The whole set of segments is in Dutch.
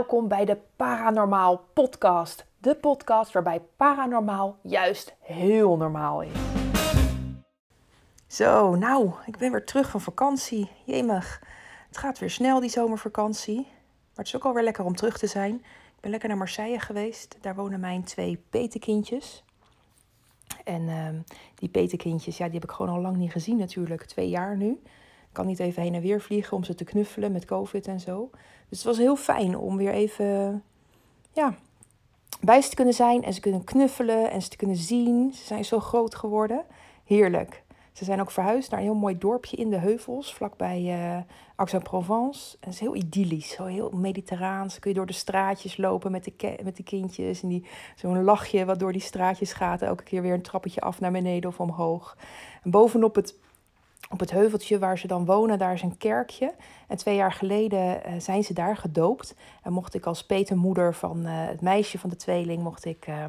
welkom bij de Paranormaal Podcast. De podcast waarbij paranormaal juist heel normaal is. Zo, nou, ik ben weer terug van vakantie. Jemig, het gaat weer snel die zomervakantie. Maar het is ook alweer lekker om terug te zijn. Ik ben lekker naar Marseille geweest. Daar wonen mijn twee petekindjes. En uh, die petekindjes, ja, die heb ik gewoon al lang niet gezien natuurlijk. Twee jaar nu. Kan niet even heen en weer vliegen om ze te knuffelen met covid en zo. Dus het was heel fijn om weer even ja, bij ze te kunnen zijn. En ze kunnen knuffelen en ze te kunnen zien. Ze zijn zo groot geworden. Heerlijk. Ze zijn ook verhuisd naar een heel mooi dorpje in de heuvels, vlakbij uh, Aix-en-Provence. En het is heel idyllisch, zo heel mediterraans. kun je door de straatjes lopen met de, met de kindjes. En die, zo'n lachje wat door die straatjes gaat. Elke keer weer een trappetje af naar beneden of omhoog. En bovenop het op het heuveltje waar ze dan wonen, daar is een kerkje. En twee jaar geleden uh, zijn ze daar gedoopt. En mocht ik als petermoeder van uh, het meisje van de tweeling, mocht ik uh,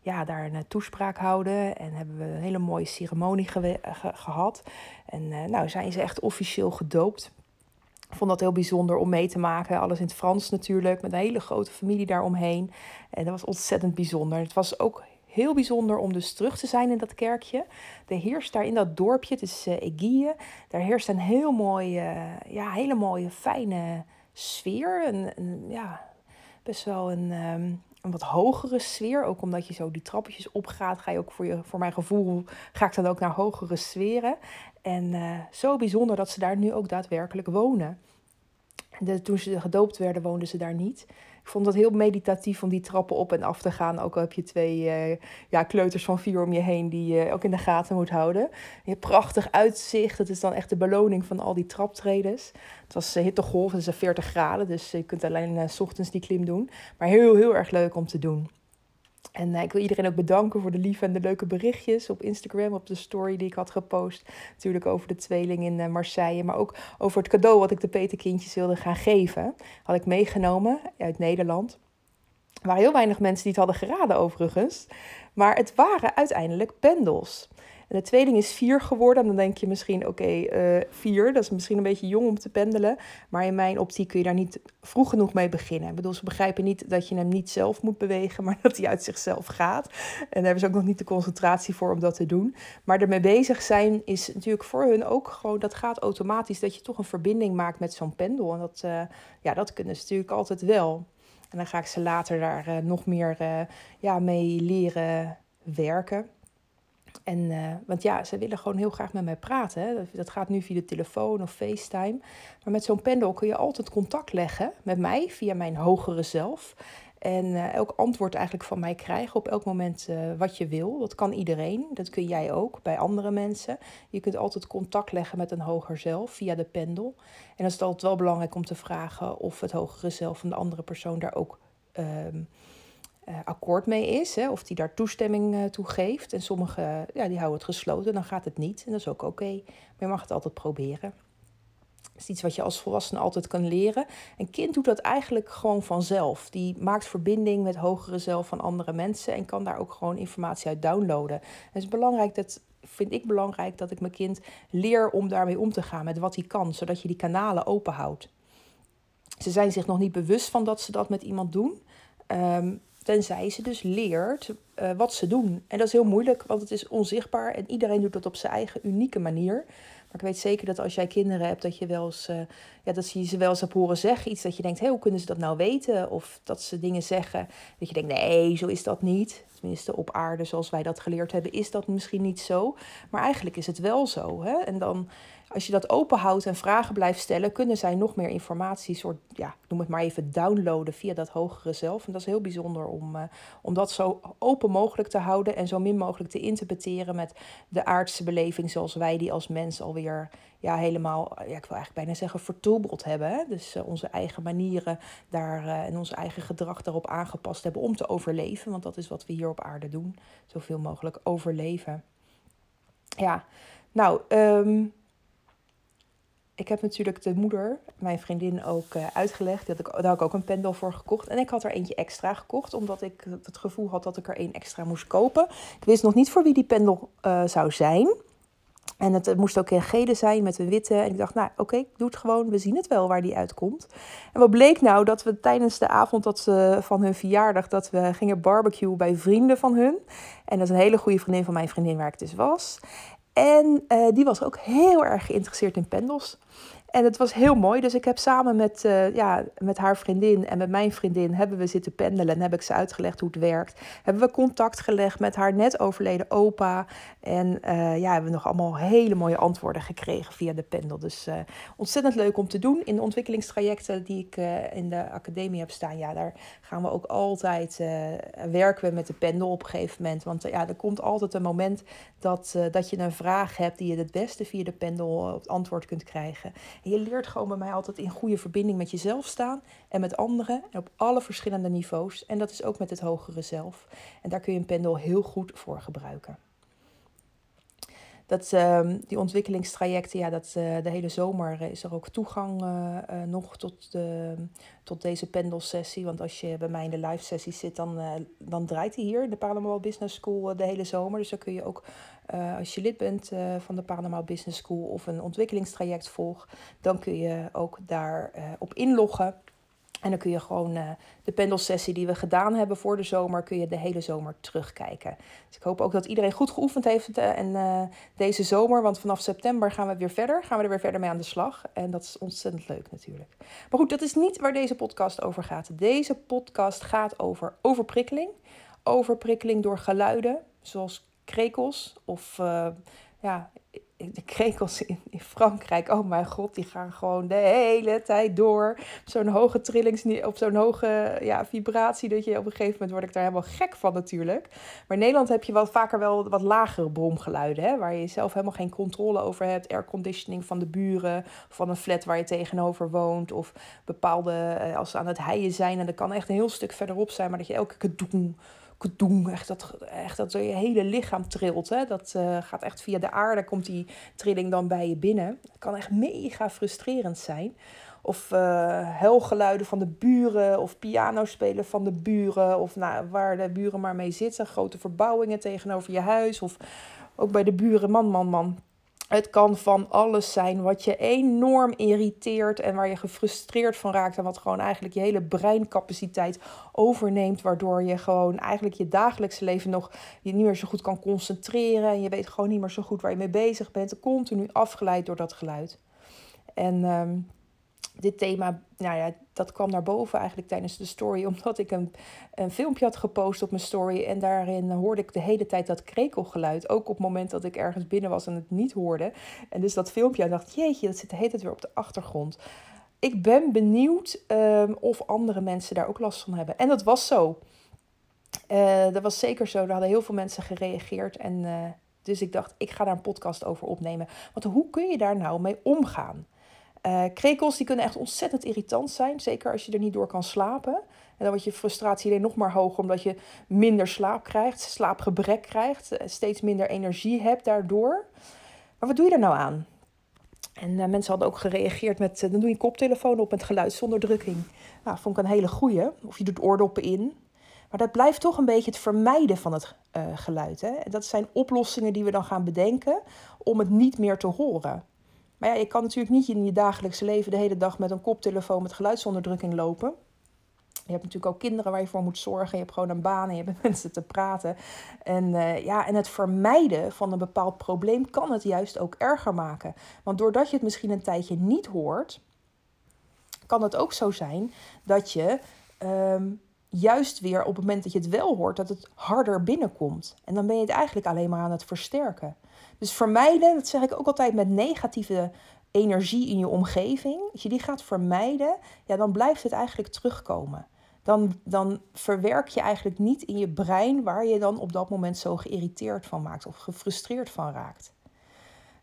ja, daar een toespraak houden. En hebben we een hele mooie ceremonie ge gehad. En nou zijn ze echt officieel gedoopt. Ik vond dat heel bijzonder om mee te maken. Alles in het Frans natuurlijk, met een hele grote familie daaromheen. En dat was ontzettend bijzonder. Het was ook heel bijzonder om dus terug te zijn in dat kerkje. Er heerst daar in dat dorpje, het is uh, daar heerst een heel mooie, ja, hele mooie, fijne sfeer. Een, een ja, best wel een, um, een wat hogere sfeer. Ook omdat je zo die trappetjes opgaat, ga je ook voor, je, voor mijn gevoel, ga ik dan ook naar hogere sferen. En uh, zo bijzonder dat ze daar nu ook daadwerkelijk wonen. Toen ze gedoopt werden, woonden ze daar niet. Ik vond het heel meditatief om die trappen op en af te gaan. Ook al heb je twee uh, ja, kleuters van vier om je heen die je ook in de gaten moet houden. Je hebt prachtig uitzicht. Dat is dan echt de beloning van al die traptredens. Het was uh, hittegolf, het is 40 graden. Dus je kunt alleen uh, s ochtends die klim doen. Maar heel, heel erg leuk om te doen. En uh, ik wil iedereen ook bedanken voor de lieve en de leuke berichtjes op Instagram, op de story die ik had gepost. Natuurlijk over de tweeling in uh, Marseille, maar ook over het cadeau wat ik de petekindjes wilde gaan geven. Had ik meegenomen uit Nederland. Er waren heel weinig mensen die het hadden geraden overigens. Maar het waren uiteindelijk pendels. De tweeling is vier geworden. En dan denk je misschien, oké, uh, vier, dat is misschien een beetje jong om te pendelen. Maar in mijn optiek kun je daar niet vroeg genoeg mee beginnen. Ik bedoel, ze begrijpen niet dat je hem niet zelf moet bewegen, maar dat hij uit zichzelf gaat. En daar hebben ze ook nog niet de concentratie voor om dat te doen. Maar ermee bezig zijn is natuurlijk voor hun ook gewoon, dat gaat automatisch, dat je toch een verbinding maakt met zo'n pendel. En dat, uh, ja, dat kunnen ze natuurlijk altijd wel. En dan ga ik ze later daar uh, nog meer ja, mee leren werken. En, uh, want ja, ze willen gewoon heel graag met mij praten. Hè. Dat, gaat nu via de telefoon of FaceTime. Maar met zo'n pendel kun je altijd contact leggen met mij via mijn hogere zelf. En uh, elk antwoord eigenlijk van mij krijgen op elk moment uh, wat je wil. Dat kan iedereen. Dat kun jij ook bij andere mensen. Je kunt altijd contact leggen met een hoger zelf via de pendel. En dan is het altijd wel belangrijk om te vragen of het hogere zelf van de andere persoon daar ook. Uh, akkoord mee is, hè, of die daar toestemming uh, toe geeft. En sommigen ja, die houden het gesloten, dan gaat het niet. En dat is ook oké. Okay. Maar je mag het altijd proberen. Het is iets wat je als volwassene altijd kan leren. Een kind doet dat eigenlijk gewoon vanzelf. Die maakt verbinding met hogere zelf van andere mensen en kan daar ook gewoon informatie uit downloaden. het is belangrijk dat vind ik belangrijk dat ik mijn kind leer om daarmee om te gaan met wat hij kan, zodat je die kanalen open houdt. Ze zijn zich nog niet bewust van dat ze dat met iemand doen. Um, Tenzij ze dus leert uh, wat ze doen. En dat is heel moeilijk, want het is onzichtbaar en iedereen doet dat op zijn eigen unieke manier. Maar ik weet zeker dat als jij kinderen hebt, dat je wel eens, uh, ja, dat je ze wel eens hebt horen zeggen. Iets dat je denkt, hé, hoe kunnen ze dat nou weten? Of dat ze dingen zeggen dat je denkt, nee, zo is dat niet. Tenminste, op aarde zoals wij dat geleerd hebben, is dat misschien niet zo. Maar eigenlijk is het wel zo. Hè? En dan als je dat open houdt en vragen blijft stellen, kunnen zij nog meer informatie, soort, ja, noem het maar even, downloaden via dat hogere zelf. En dat is heel bijzonder om, uh, om dat zo open mogelijk te houden en zo min mogelijk te interpreteren met de aardse beleving zoals wij die als mens alweer ja, helemaal, ja, ik wil eigenlijk bijna zeggen, vertroebeld hebben. Dus uh, onze eigen manieren daar en ons eigen gedrag daarop aangepast hebben om te overleven. Want dat is wat we hier op aarde doen. Zoveel mogelijk overleven. Ja, nou, um, ik heb natuurlijk de moeder, mijn vriendin, ook uh, uitgelegd. Dat ik, daar had ik ook een pendel voor gekocht. En ik had er eentje extra gekocht, omdat ik het gevoel had dat ik er één extra moest kopen. Ik wist nog niet voor wie die pendel uh, zou zijn. En het moest ook in gele zijn met een witte. En ik dacht, nou oké, doe het gewoon. We zien het wel waar die uitkomt. En wat bleek nou? Dat we tijdens de avond dat ze, van hun verjaardag... dat we gingen barbecue bij vrienden van hun. En dat is een hele goede vriendin van mijn vriendin waar ik dus was. En uh, die was ook heel erg geïnteresseerd in pendels. En het was heel mooi. Dus ik heb samen met, uh, ja, met haar vriendin en met mijn vriendin hebben we zitten pendelen. En heb ik ze uitgelegd hoe het werkt. Hebben we contact gelegd met haar net overleden opa. En uh, ja, hebben we nog allemaal hele mooie antwoorden gekregen via de pendel. Dus ontzettend leuk om te doen. In de ontwikkelingstrajecten die ik in de academie heb staan. Ja, daar gaan we ook altijd werken we met de pendel op een gegeven moment. Want ja, er komt altijd een moment dat, dat je een vraag hebt die je het beste via de pendel het antwoord kunt krijgen. En je leert gewoon bij mij altijd in goede verbinding met jezelf staan en met anderen en op alle verschillende niveaus. En dat is ook met het hogere zelf. En daar kun je een pendel heel goed voor gebruiken. Dat, uh, die ontwikkelingstrajecten, ja, dat, uh, de hele zomer is er ook toegang nog tot, de, tot deze pendelsessie. Want als je bij mij in de live sessie zit, dan, dan draait hij hier in de Paranormal Business School de hele zomer. Dus dan kun je ook, als je lid bent van de Paranormal Business School of een ontwikkelingstraject volgt, dan kun je ook daar op inloggen. En dan kun je gewoon de pendelsessie die we gedaan hebben voor de zomer, kun je de hele zomer terugkijken. Dus ik hoop ook dat iedereen goed geoefend heeft en, deze zomer. Want vanaf september gaan we weer verder. Gaan we er weer verder mee aan de slag. En dat is ontzettend leuk natuurlijk. Maar goed, dat is niet waar deze podcast over gaat. Deze podcast gaat over overprikkeling. Overprikkeling door geluiden, zoals krekels of ja, de krekels in, in Frankrijk, oh mijn god, die gaan gewoon de hele tijd door. Zo'n hoge trillings, op zo'n hoge ja, vibratie, dat je op een gegeven moment word ik daar helemaal gek van natuurlijk. Maar in Nederland heb je wel vaker wel wat lagere bromgeluiden, hè, waar je zelf helemaal geen controle over hebt. Airconditioning van de buren, van een flat waar je tegenover woont, of bepaalde, eh, als ze aan het heien zijn, en dat kan echt een heel stuk verderop zijn, maar dat je elke keer doen Echt dat, echt dat je hele lichaam trilt. Hè? Dat uh, gaat echt via de aarde, komt die trilling dan bij je binnen. Het kan echt mega frustrerend zijn. Of uh, huilgeluiden van de buren, of pianospelen van de buren. Of nou, waar de buren maar mee zitten. Grote verbouwingen tegenover je huis. Of ook bij de buren, man, man, man. Het kan van alles zijn wat je enorm irriteert en waar je gefrustreerd van raakt. En wat gewoon eigenlijk je hele breincapaciteit overneemt. Waardoor je gewoon eigenlijk je dagelijkse leven nog je niet meer zo goed kan concentreren. En je weet gewoon niet meer zo goed waar je mee bezig bent. Continu afgeleid door dat geluid. En um, dit thema, nou ja, dat kwam naar boven eigenlijk tijdens de story, omdat ik een, een filmpje had gepost op mijn story. En daarin hoorde ik de hele tijd dat krekelgeluid. Ook op het moment dat ik ergens binnen was en het niet hoorde. En dus dat filmpje, en dacht jeetje, dat zit de hele tijd weer op de achtergrond. Ik ben benieuwd um, of andere mensen daar ook last van hebben. En dat was zo. Uh, dat was zeker zo. Er hadden heel veel mensen gereageerd. En uh, dus ik dacht, ik ga daar een podcast over opnemen. Want hoe kun je daar nou mee omgaan? Uh, krekels die kunnen echt ontzettend irritant zijn. Zeker als je er niet door kan slapen. En dan wordt je frustratie alleen nog maar hoger omdat je minder slaap krijgt, slaapgebrek krijgt, eh, steeds minder energie hebt daardoor. Maar wat doe je er nou aan? En uh, mensen hadden ook gereageerd met, dan doe je koptelefoon op met geluidsonderdrukking. Nou, vond ik een hele goeie. Of je doet oordoppen in. Maar dat blijft toch een beetje het vermijden van het geluid. Hè? En dat zijn oplossingen die we dan gaan bedenken om het niet meer te horen. Ja, je kan natuurlijk niet in je dagelijkse leven de hele dag met een koptelefoon met geluidsonderdrukking lopen. Je hebt natuurlijk ook kinderen waar je voor moet zorgen. Je hebt gewoon een baan en je hebt met mensen te praten. En, uh, ja, en het vermijden van een bepaald probleem kan het juist ook erger maken. Want doordat je het misschien een tijdje niet hoort, kan het ook zo zijn dat je um, juist weer op het moment dat je het wel hoort, dat het harder binnenkomt. En dan ben je het eigenlijk alleen maar aan het versterken. Dus vermijden, dat zeg ik ook altijd met negatieve energie in je omgeving. Als je die gaat vermijden, ja, dan blijft het eigenlijk terugkomen. Dan, dan verwerk je eigenlijk niet in je brein waar je dan op dat moment zo geïrriteerd van maakt of gefrustreerd van raakt.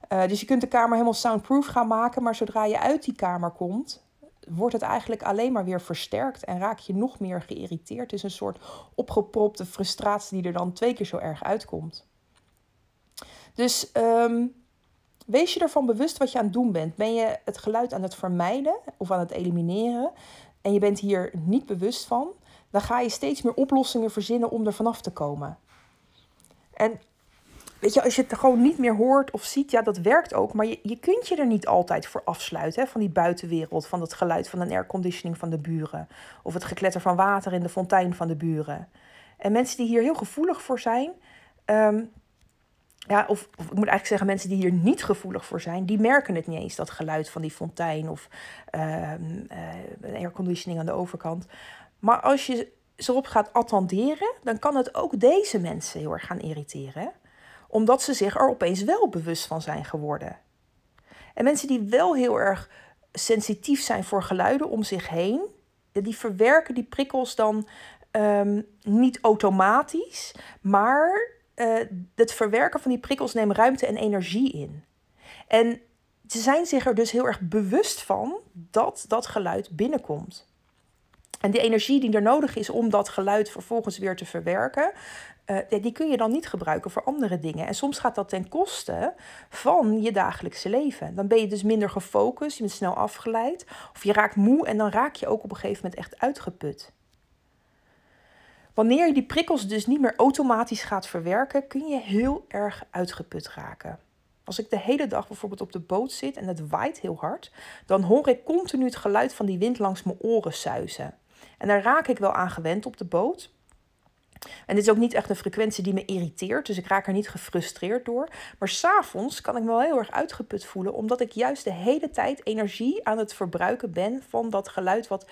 Uh, dus je kunt de kamer helemaal soundproof gaan maken, maar zodra je uit die kamer komt, wordt het eigenlijk alleen maar weer versterkt en raak je nog meer geïrriteerd. Het is een soort opgepropte frustratie die er dan twee keer zo erg uitkomt. Dus um, wees je ervan bewust wat je aan het doen bent. Ben je het geluid aan het vermijden of aan het elimineren en je bent hier niet bewust van, dan ga je steeds meer oplossingen verzinnen om er vanaf te komen. En weet je, als je het gewoon niet meer hoort of ziet, ja, dat werkt ook. Maar je, je kunt je er niet altijd voor afsluiten, hè, van die buitenwereld, van het geluid van een airconditioning van de buren. Of het gekletter van water in de fontein van de buren. En mensen die hier heel gevoelig voor zijn, ehm, ja, of, ik moet eigenlijk zeggen, mensen die hier niet gevoelig voor zijn, die merken het niet eens, dat geluid van die fontein of uh, uh, airconditioning aan de overkant. Maar als je ze erop gaat attenderen, dan kan het ook deze mensen heel erg gaan irriteren omdat ze zich er opeens wel bewust van zijn geworden. En mensen die wel heel erg sensitief zijn voor geluiden om zich heen, die verwerken die prikkels dan um, niet automatisch, maar uh, het verwerken van die prikkels neemt ruimte en energie in. En ze zijn zich er dus heel erg bewust van dat dat geluid binnenkomt. En die energie die er nodig is om dat geluid vervolgens weer te verwerken, uh, die kun je dan niet gebruiken voor andere dingen. En soms gaat dat ten koste van je dagelijkse leven. Dan ben je dus minder gefocust, je bent snel afgeleid. Of je raakt moe en dan raak je ook op een gegeven moment echt uitgeput. Wanneer je die prikkels dus niet meer automatisch gaat verwerken, kun je heel erg uitgeput raken. Als ik de hele dag bijvoorbeeld op de boot zit en het waait heel hard, dan hoor ik continu het geluid van die wind langs mijn oren suizen. En daar raak ik wel aan gewend op de boot. En dit is ook niet echt een frequentie die me irriteert, dus ik raak er niet gefrustreerd door. Maar s'avonds kan ik me wel heel erg uitgeput voelen, omdat ik juist de hele tijd energie aan het verbruiken ben van dat geluid wat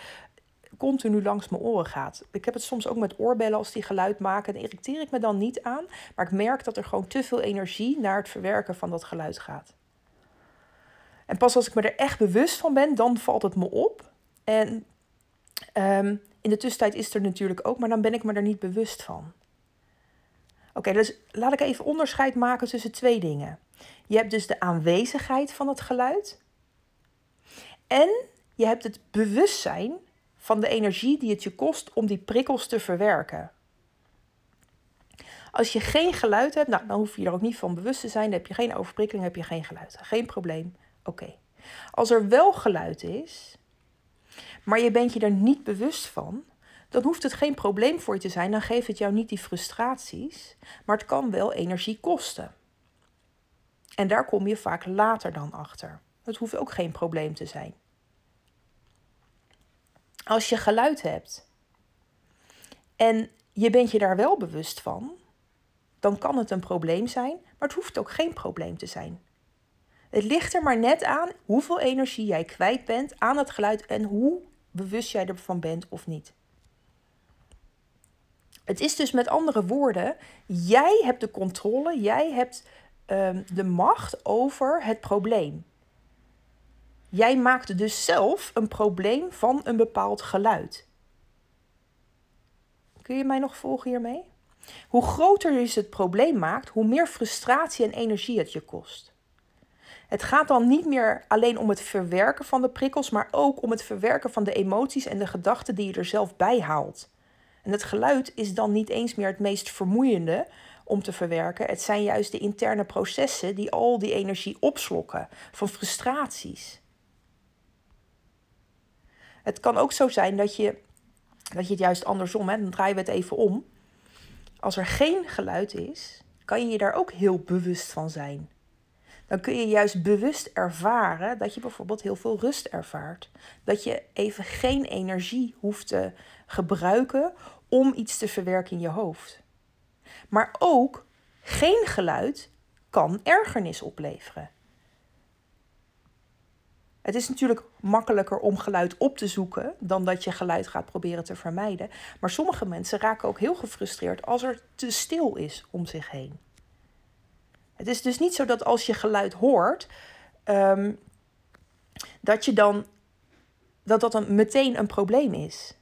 continu langs mijn oren gaat. Ik heb het soms ook met oorbellen als die geluid maken. Daar irriteer ik me dan niet aan, maar ik merk dat er gewoon te veel energie naar het verwerken van dat geluid gaat. En pas als ik me er echt bewust van ben, dan valt het me op. En um, in de tussentijd is er natuurlijk ook, maar dan ben ik me er niet bewust van. Oké, dus laat ik even onderscheid maken tussen twee dingen. Je hebt dus de aanwezigheid van het geluid. En je hebt het bewustzijn van de energie die het je kost om die prikkels te verwerken. Als je geen geluid hebt, nou, dan hoef je er ook niet van bewust te zijn. Dan heb je geen overprikkeling, heb je geen geluid. Geen probleem. Oké. Als er wel geluid is, maar je bent je er niet bewust van, dan hoeft het geen probleem voor je te zijn. Dan geeft het jou niet die frustraties, maar het kan wel energie kosten. En daar kom je vaak later dan achter. Het hoeft ook geen probleem te zijn. Als je geluid hebt en je bent je daar wel bewust van, dan kan het een probleem zijn, maar het hoeft ook geen probleem te zijn. Het ligt er maar net aan hoeveel energie jij kwijt bent aan het geluid en hoe bewust jij ervan bent of niet. Het is dus met andere woorden, jij hebt de controle, jij hebt um, de macht over het probleem. Jij maakt dus zelf een probleem van een bepaald geluid. Kun je mij nog volgen hiermee? Hoe groter je het probleem maakt, hoe meer frustratie en energie het je kost. Het gaat dan niet meer alleen om het verwerken van de prikkels, maar ook om het verwerken van de emoties en de gedachten die je er zelf bij haalt. En het geluid is dan niet eens meer het meest vermoeiende om te verwerken. Het zijn juist de interne processen die al die energie opslokken van frustraties. Het kan ook zo zijn dat je, dat je het juist andersom, hè, dan draaien we het even om. Als er geen geluid is, kan je je daar ook heel bewust van zijn dan kun je juist bewust ervaren dat je bijvoorbeeld heel veel rust ervaart. Dat je even geen energie hoeft te gebruiken om iets te verwerken in je hoofd. Maar ook geen geluid kan ergernis opleveren. Het is natuurlijk makkelijker om geluid op te zoeken dan dat je geluid gaat proberen te vermijden. Maar sommige mensen raken ook heel gefrustreerd als er te stil is om zich heen. Het is dus niet zo dat als je geluid hoort, um, dat je dan dat dat dan meteen een probleem is.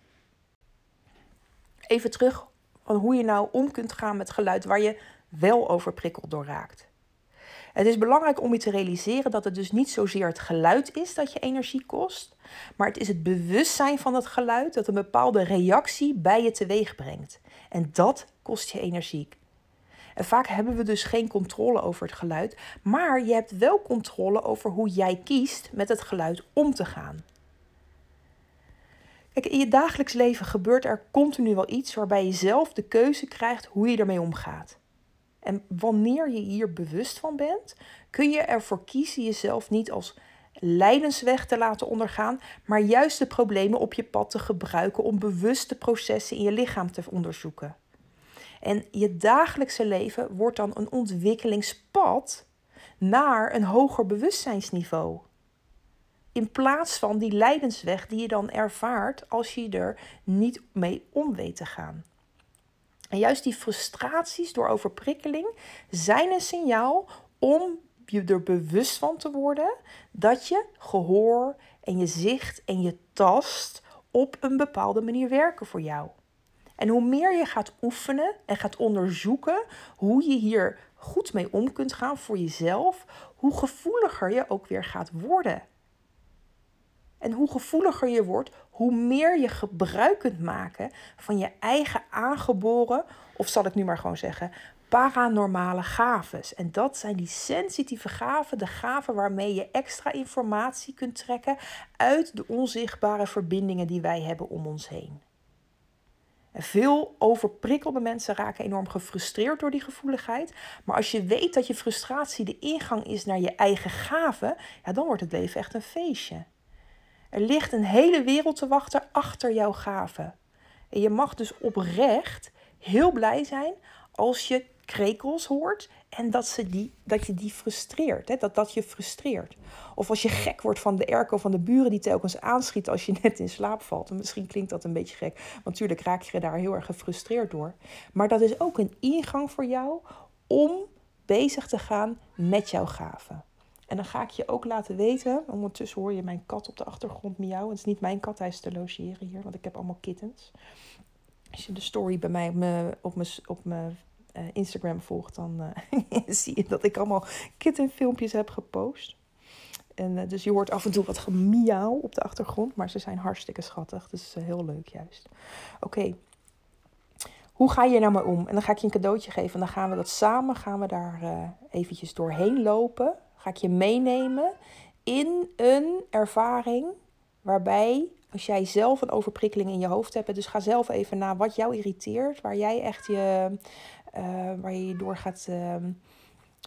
Even terug van hoe je nou om kunt gaan met geluid waar je wel overprikkeld door raakt. Het is belangrijk om je te realiseren dat het dus niet zozeer het geluid is dat je energie kost, maar het is het bewustzijn van het geluid dat een bepaalde reactie bij je teweeg brengt. En dat kost je energie. En vaak hebben we dus geen controle over het geluid, maar je hebt wel controle over hoe jij kiest met het geluid om te gaan. Kijk, in je dagelijks leven gebeurt er continu wel iets waarbij je zelf de keuze krijgt hoe je ermee omgaat. En wanneer je hier bewust van bent, kun je ervoor kiezen jezelf niet als lijdensweg te laten ondergaan, maar juist de problemen op je pad te gebruiken om bewuste processen in je lichaam te onderzoeken. En je dagelijkse leven wordt dan een ontwikkelingspad naar een hoger bewustzijnsniveau. In plaats van die lijdensweg die je dan ervaart als je er niet mee om weet te gaan. En juist die frustraties door overprikkeling zijn een signaal om je er bewust van te worden dat je gehoor en je zicht en je tast op een bepaalde manier werken voor jou. En hoe meer je gaat oefenen en gaat onderzoeken hoe je hier goed mee om kunt gaan voor jezelf, hoe gevoeliger je ook weer gaat worden. En hoe gevoeliger je wordt, hoe meer je gebruik kunt maken van je eigen aangeboren, of zal ik nu maar gewoon zeggen, paranormale gaves. En dat zijn die sensitieve gaven, de gaven waarmee je extra informatie kunt trekken uit de onzichtbare verbindingen die wij hebben om ons heen. En veel overprikkelde mensen raken enorm gefrustreerd door die gevoeligheid. Maar als je weet dat je frustratie de ingang is naar je eigen gaven, ja, dan wordt het leven echt een feestje. Er ligt een hele wereld te wachten achter jouw gaven. En je mag dus oprecht heel blij zijn als je krekels hoort en dat, ze die, dat je die frustreert. Hè? Dat dat je frustreert. Of als je gek wordt van de erko van de buren die telkens aanschiet als je net in slaap valt. En misschien klinkt dat een beetje gek, want natuurlijk raak je daar heel erg gefrustreerd door. Maar dat is ook een ingang voor jou om bezig te gaan met jouw gaven. En dan ga ik je ook laten weten. Ondertussen hoor je mijn kat op de achtergrond miauwen. Het is niet mijn kat, hij is te logeren hier, want ik heb allemaal kittens. Als je de story bij mij op mijn, op mijn, op mijn uh, Instagram volgt, dan uh, zie je dat ik allemaal kittenfilmpjes heb gepost. En uh, dus je hoort af en toe wat gemiauw op de achtergrond, maar ze zijn hartstikke schattig. Dus heel leuk juist. Oké, hoe ga je nou maar om? En dan ga ik je een cadeautje geven en dan gaan we dat samen, gaan we daar eventjes doorheen lopen ga ik je meenemen in een ervaring waarbij als jij zelf een overprikkeling in je hoofd hebt, dus ga zelf even na wat jou irriteert, waar jij echt je, uh, waar je, door gaat uh,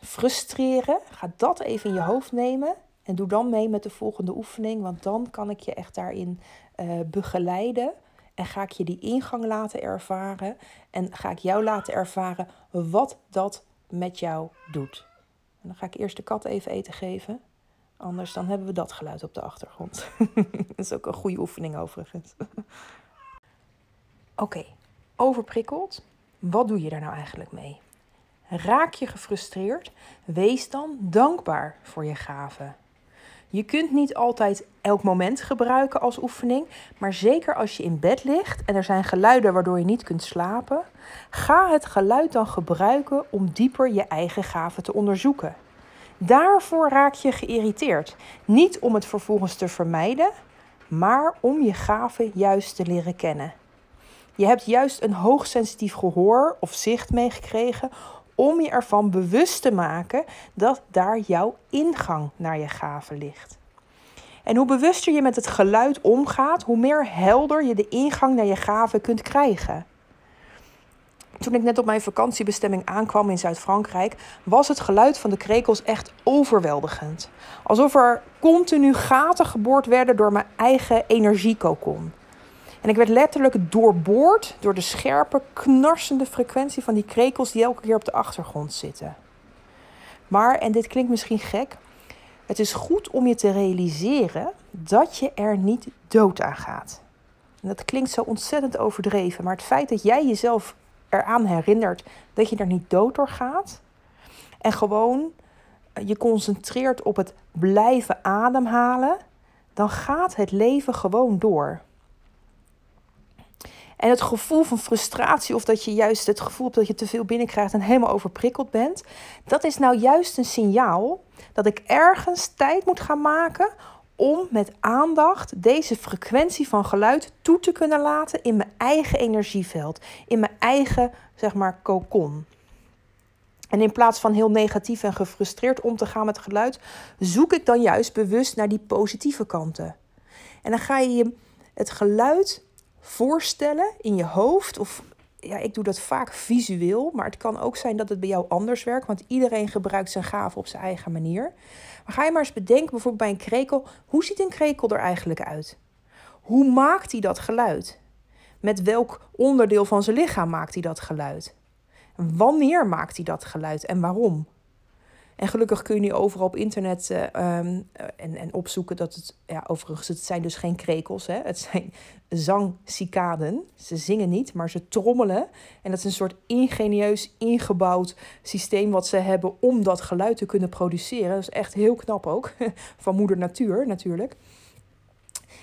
frustreren. Ga dat even in je hoofd nemen en doe dan mee met de volgende oefening, want dan kan ik je echt daarin uh, begeleiden. En ga ik je die ingang laten ervaren. En ga ik jou laten ervaren wat dat met jou doet. En dan ga ik eerst de kat even eten geven. Anders dan hebben we dat geluid op de achtergrond. dat is ook een goede oefening overigens. Oké, overprikkeld. Wat doe je daar nou eigenlijk mee? Raak je gefrustreerd? Wees dan dankbaar voor je gaven. Je kunt niet altijd elk moment gebruiken als oefening, maar zeker als je in bed ligt en er zijn geluiden waardoor je niet kunt slapen, ga het geluid dan gebruiken om dieper je eigen gaven te onderzoeken. Daarvoor raak je geïrriteerd. Niet om het vervolgens te vermijden, maar om je gaven juist te leren kennen. Je hebt juist een hoogsensitief gehoor of zicht meegekregen om je ervan bewust te maken dat daar jouw ingang naar je gaven ligt. En hoe bewuster je met het geluid omgaat, hoe meer helder je de ingang naar je gaven kunt krijgen. Toen ik net op mijn vakantiebestemming aankwam in Zuid-Frankrijk, was het geluid van de krekels echt overweldigend. Alsof er continu gaten geboord werden door mijn eigen energiekokon. En ik werd letterlijk doorboord door de scherpe, knarsende frequentie van die krekels die elke keer op de achtergrond zitten. Maar, en dit klinkt misschien gek, het is goed om je te realiseren dat je er niet dood aan gaat. En dat klinkt zo ontzettend overdreven, maar het feit dat jij jezelf eraan herinnert dat je er niet dood door gaat en gewoon je concentreert op het blijven ademhalen, dan gaat het leven gewoon door. En het gevoel van frustratie of dat je juist het gevoel hebt dat je te veel binnenkrijgt en helemaal overprikkeld bent, dat is nou juist een signaal dat ik ergens tijd moet gaan maken om met aandacht deze frequentie van geluid toe te kunnen laten in mijn eigen energieveld, in mijn eigen, zeg maar, kokon. En in plaats van heel negatief en gefrustreerd om te gaan met geluid, zoek ik dan juist bewust naar die positieve kanten. En dan ga je het geluid voorstellen in je hoofd of ja, ik doe dat vaak visueel, maar het kan ook zijn dat het bij jou anders werkt, want iedereen gebruikt zijn gave op zijn eigen manier. Maar ga je maar eens bedenken, bijvoorbeeld bij een krekel, hoe ziet een krekel er eigenlijk uit? Hoe maakt hij dat geluid? Met welk onderdeel van zijn lichaam maakt hij dat geluid? Wanneer maakt hij dat geluid en waarom? En gelukkig kun je nu overal op internet uh, um, en, en opzoeken dat het, ja, overigens, het zijn dus geen krekels, hè? het zijn zangcicaden. Ze zingen niet, maar ze trommelen. En dat is een soort ingenieus ingebouwd systeem wat ze hebben om dat geluid te kunnen produceren. Dat is echt heel knap ook, van moeder natuur natuurlijk.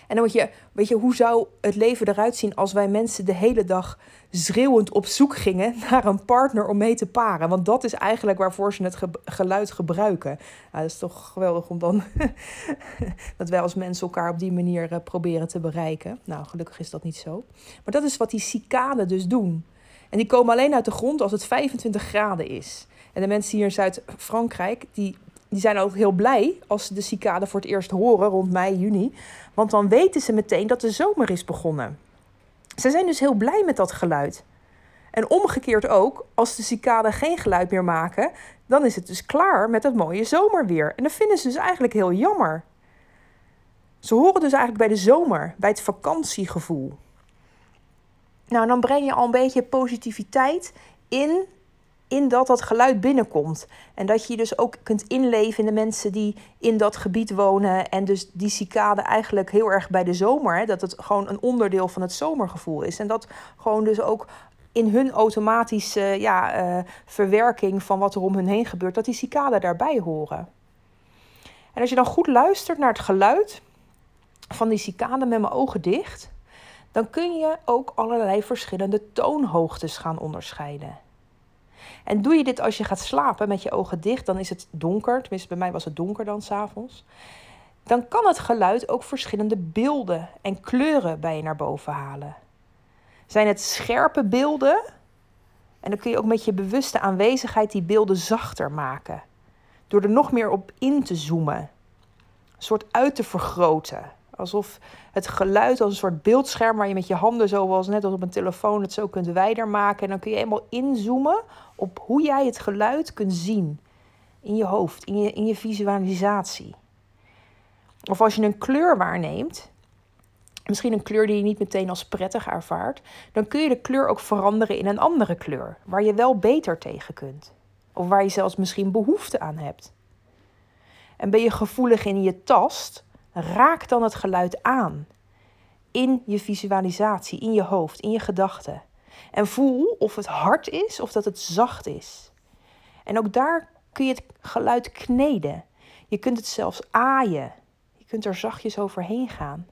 En dan moet je, weet je, hoe zou het leven eruit zien als wij mensen de hele dag schreeuwend op zoek gingen naar een partner om mee te paren? Want dat is eigenlijk waarvoor ze het geluid gebruiken. Nou, dat is toch geweldig om dan dat wij als mensen elkaar op die manier eh, proberen te bereiken. Nou, gelukkig is dat niet zo. Maar dat is wat die cicaden dus doen. En die komen alleen uit de grond als het 25 graden is. En de mensen hier in Zuid-Frankrijk, die die zijn ook heel blij als ze de cicade voor het eerst horen rond mei, juni. Want dan weten ze meteen dat de zomer is begonnen. Ze zijn dus heel blij met dat geluid. En omgekeerd ook, als de cicaden geen geluid meer maken, dan is het dus klaar met het mooie zomerweer. En dat vinden ze dus eigenlijk heel jammer. Ze horen dus eigenlijk bij de zomer, bij het vakantiegevoel. Nou, dan breng je al een beetje positiviteit in in dat dat geluid binnenkomt. En dat je dus ook kunt inleven in de mensen die in dat gebied wonen. En dus die cicade eigenlijk heel erg bij de zomer. Hè, dat het gewoon een onderdeel van het zomergevoel is. En dat gewoon dus ook in hun automatische ja, uh, verwerking van wat er om hun heen gebeurt, dat die cicaden daarbij horen. En als je dan goed luistert naar het geluid van die cicaden met mijn ogen dicht, dan kun je ook allerlei verschillende toonhoogtes gaan onderscheiden. En doe je dit als je gaat slapen met je ogen dicht, dan is het donker. Tenminste, bij mij was het donker dan s'avonds. Dan kan het geluid ook verschillende beelden en kleuren bij je naar boven halen. Zijn het scherpe beelden? En dan kun je ook met je bewuste aanwezigheid die beelden zachter maken. Door er nog meer op in te zoomen. Een soort uit te vergroten. Alsof het geluid als een soort beeldscherm waar je met je handen, zoals net als op een telefoon, het zo kunt wijder maken. En dan kun je helemaal inzoomen op hoe jij het geluid kunt zien in je hoofd, in je, in je visualisatie. Of als je een kleur waarneemt, misschien een kleur die je niet meteen als prettig ervaart, dan kun je de kleur ook veranderen in een andere kleur, waar je wel beter tegen kunt. Of waar je zelfs misschien behoefte aan hebt. En ben je gevoelig in je tast, raak dan het geluid aan. In je visualisatie, in je hoofd, in je gedachten. En voel of het hard is of dat het zacht is. En ook daar kun je het geluid kneden. Je kunt het zelfs aaien. Je kunt er zachtjes overheen gaan.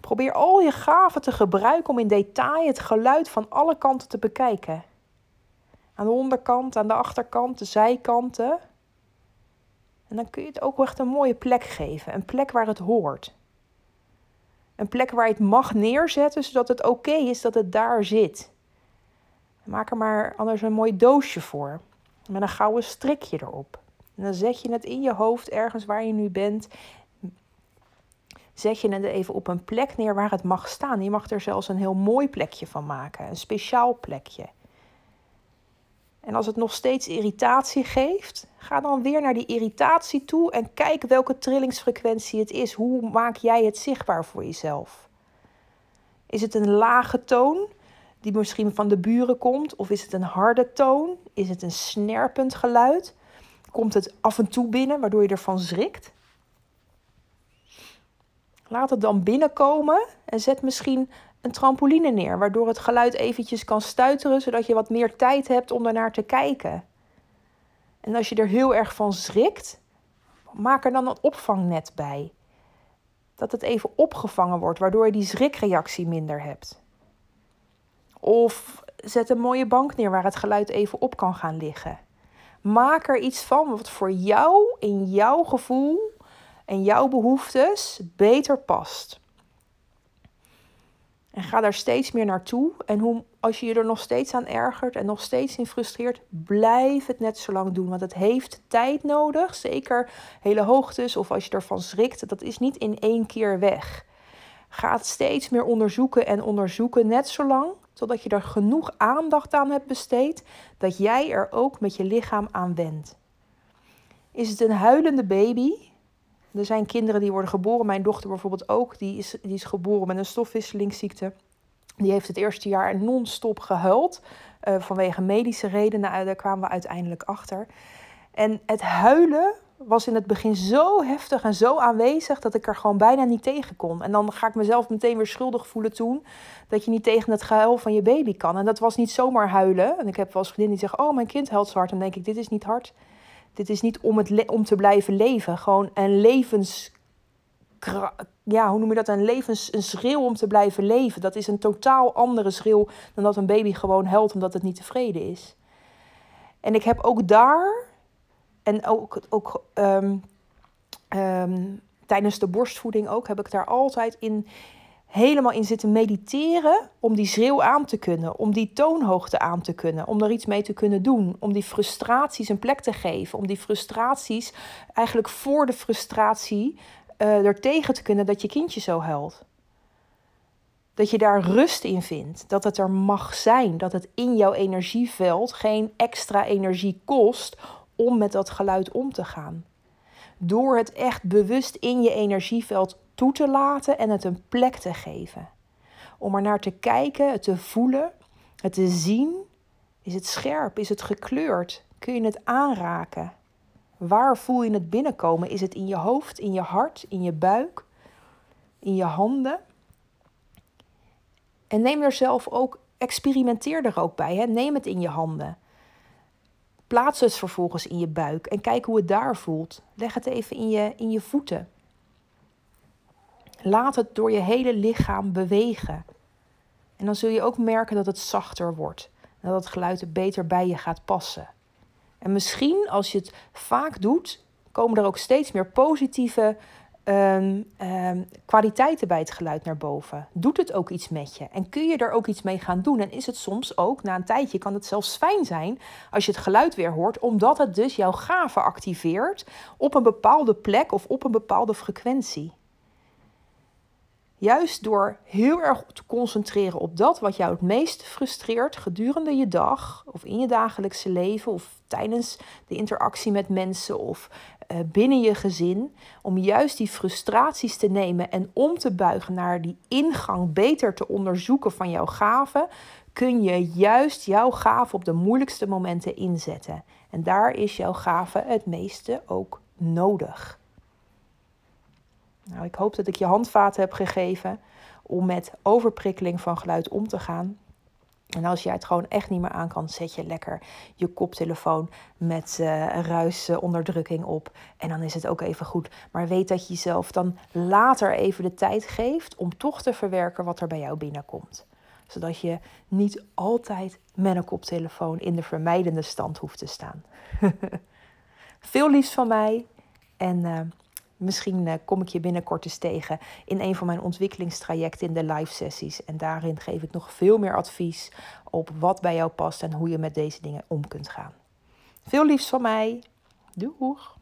Probeer al je gaven te gebruiken om in detail het geluid van alle kanten te bekijken. Aan de onderkant, aan de achterkant, de zijkanten. En dan kun je het ook echt een mooie plek geven. Een plek waar het hoort. Een plek waar je het mag neerzetten, zodat het oké is dat het daar zit. Maak er maar anders een mooi doosje voor. Met een gouden strikje erop. En dan zet je het in je hoofd, ergens waar je nu bent. Zet je het even op een plek neer waar het mag staan. Je mag er zelfs een heel mooi plekje van maken. Een speciaal plekje. En als het nog steeds irritatie geeft, ga dan weer naar die irritatie toe en kijk welke trillingsfrequentie het is. Hoe maak jij het zichtbaar voor jezelf? Is het een lage toon die misschien van de buren komt? Of is het een harde toon? Is het een snerpend geluid? Komt het af en toe binnen waardoor je ervan schrikt? Laat het dan binnenkomen en zet misschien een trampoline neer, waardoor het geluid eventjes kan stuiteren, zodat je wat meer tijd hebt om ernaar te kijken. En als je er heel erg van schrikt, maak er dan een opvangnet bij. Dat het even opgevangen wordt, waardoor je die schrikreactie minder hebt. Of zet een mooie bank neer waar het geluid even op kan gaan liggen. Maak er iets van wat voor jou, in jouw gevoel en jouw behoeftes beter past. En ga daar steeds meer naartoe. En hoe, als je je er nog steeds aan ergert en nog steeds in frustreert, blijf het net zo lang doen. Want het heeft tijd nodig. Zeker hele hoogtes of als je ervan schrikt. Dat is niet in één keer weg. Ga het steeds meer onderzoeken en onderzoeken. Net zolang totdat je er genoeg aandacht aan hebt besteed dat jij er ook met je lichaam aan wendt. Is het een huilende baby? Er zijn kinderen die worden geboren, mijn dochter bijvoorbeeld ook, die is, die is geboren met een stofwisselingsziekte. Die heeft het eerste jaar non-stop gehuild. Uh, vanwege medische redenen, nou, daar kwamen we uiteindelijk achter. En het huilen was in het begin zo heftig en zo aanwezig dat ik er gewoon bijna niet tegen kon. En dan ga ik mezelf meteen weer schuldig voelen toen dat je niet tegen het gehuil van je baby kan. En dat was niet zomaar huilen. En ik heb wel eens vriendinnen die zeggen: Oh, mijn kind huilt zo hard. En dan denk ik: Dit is niet hard. Dit is niet om, het om te blijven leven. Gewoon een levens. Ja, hoe noem je dat? Een levens. Een schreeuw om te blijven leven. Dat is een totaal andere schreeuw dan dat een baby gewoon huilt omdat het niet tevreden is. En ik heb ook daar en ook, ook um, um, tijdens de borstvoeding ook heb ik daar altijd in helemaal in zitten mediteren om die schreeuw aan te kunnen, om die toonhoogte aan te kunnen, om er iets mee te kunnen doen, om die frustraties een plek te geven, om die frustraties eigenlijk voor de frustratie uh, er tegen te kunnen dat je kindje zo huilt. Dat je daar rust in vindt, dat het er mag zijn, dat het in jouw energieveld geen extra energie kost om met dat geluid om te gaan. Door het echt bewust in je energieveld toe te laten en het een plek te geven. Om er naar te kijken, het te voelen, het te zien. Is het scherp? Is het gekleurd? Kun je het aanraken? Waar voel je het binnenkomen? Is het in je hoofd, in je hart, in je buik, in je handen? En neem er zelf ook, experimenteer er ook bij. Hè? Neem het in je handen. Plaats het vervolgens in je buik en kijk hoe het daar voelt. Leg het even in je, in je voeten. Laat het door je hele lichaam bewegen. En dan zul je ook merken dat het zachter wordt. Dat het geluid beter bij je gaat passen. En misschien als je het vaak doet, komen er ook steeds meer positieve um, um, kwaliteiten bij het geluid naar boven. Doet het ook iets met je? En kun je er ook iets mee gaan doen? En is het soms ook, na een tijdje, kan het zelfs fijn zijn als je het geluid weer hoort, omdat het dus jouw gave activeert op een bepaalde plek of op een bepaalde frequentie. Juist door heel erg te concentreren op dat wat jou het meest frustreert gedurende je dag of in je dagelijkse leven of tijdens de interactie met mensen of binnen je gezin, om juist die frustraties te nemen en om te buigen naar die ingang beter te onderzoeken van jouw gaven, kun je juist jouw gave op de moeilijkste momenten inzetten. En daar is jouw gave het meeste ook nodig. Nou, ik hoop dat ik je handvaten heb gegeven om met overprikkeling van geluid om te gaan. En als jij het gewoon echt niet meer aan kan, zet je lekker je koptelefoon met uh, ruisonderdrukking op. En dan is het ook even goed. Maar weet dat je jezelf dan later even de tijd geeft om toch te verwerken wat er bij jou binnenkomt. Zodat je niet altijd met een koptelefoon in de vermijdende stand hoeft te staan. Veel liefs van mij en uh, misschien eh, kom ik je binnenkort eens tegen in een van mijn ontwikkelingstrajecten in de live sessies. En daarin geef ik nog veel meer advies op wat bij jou past en hoe je met deze dingen om kunt gaan. Veel liefs van mij. Doeg!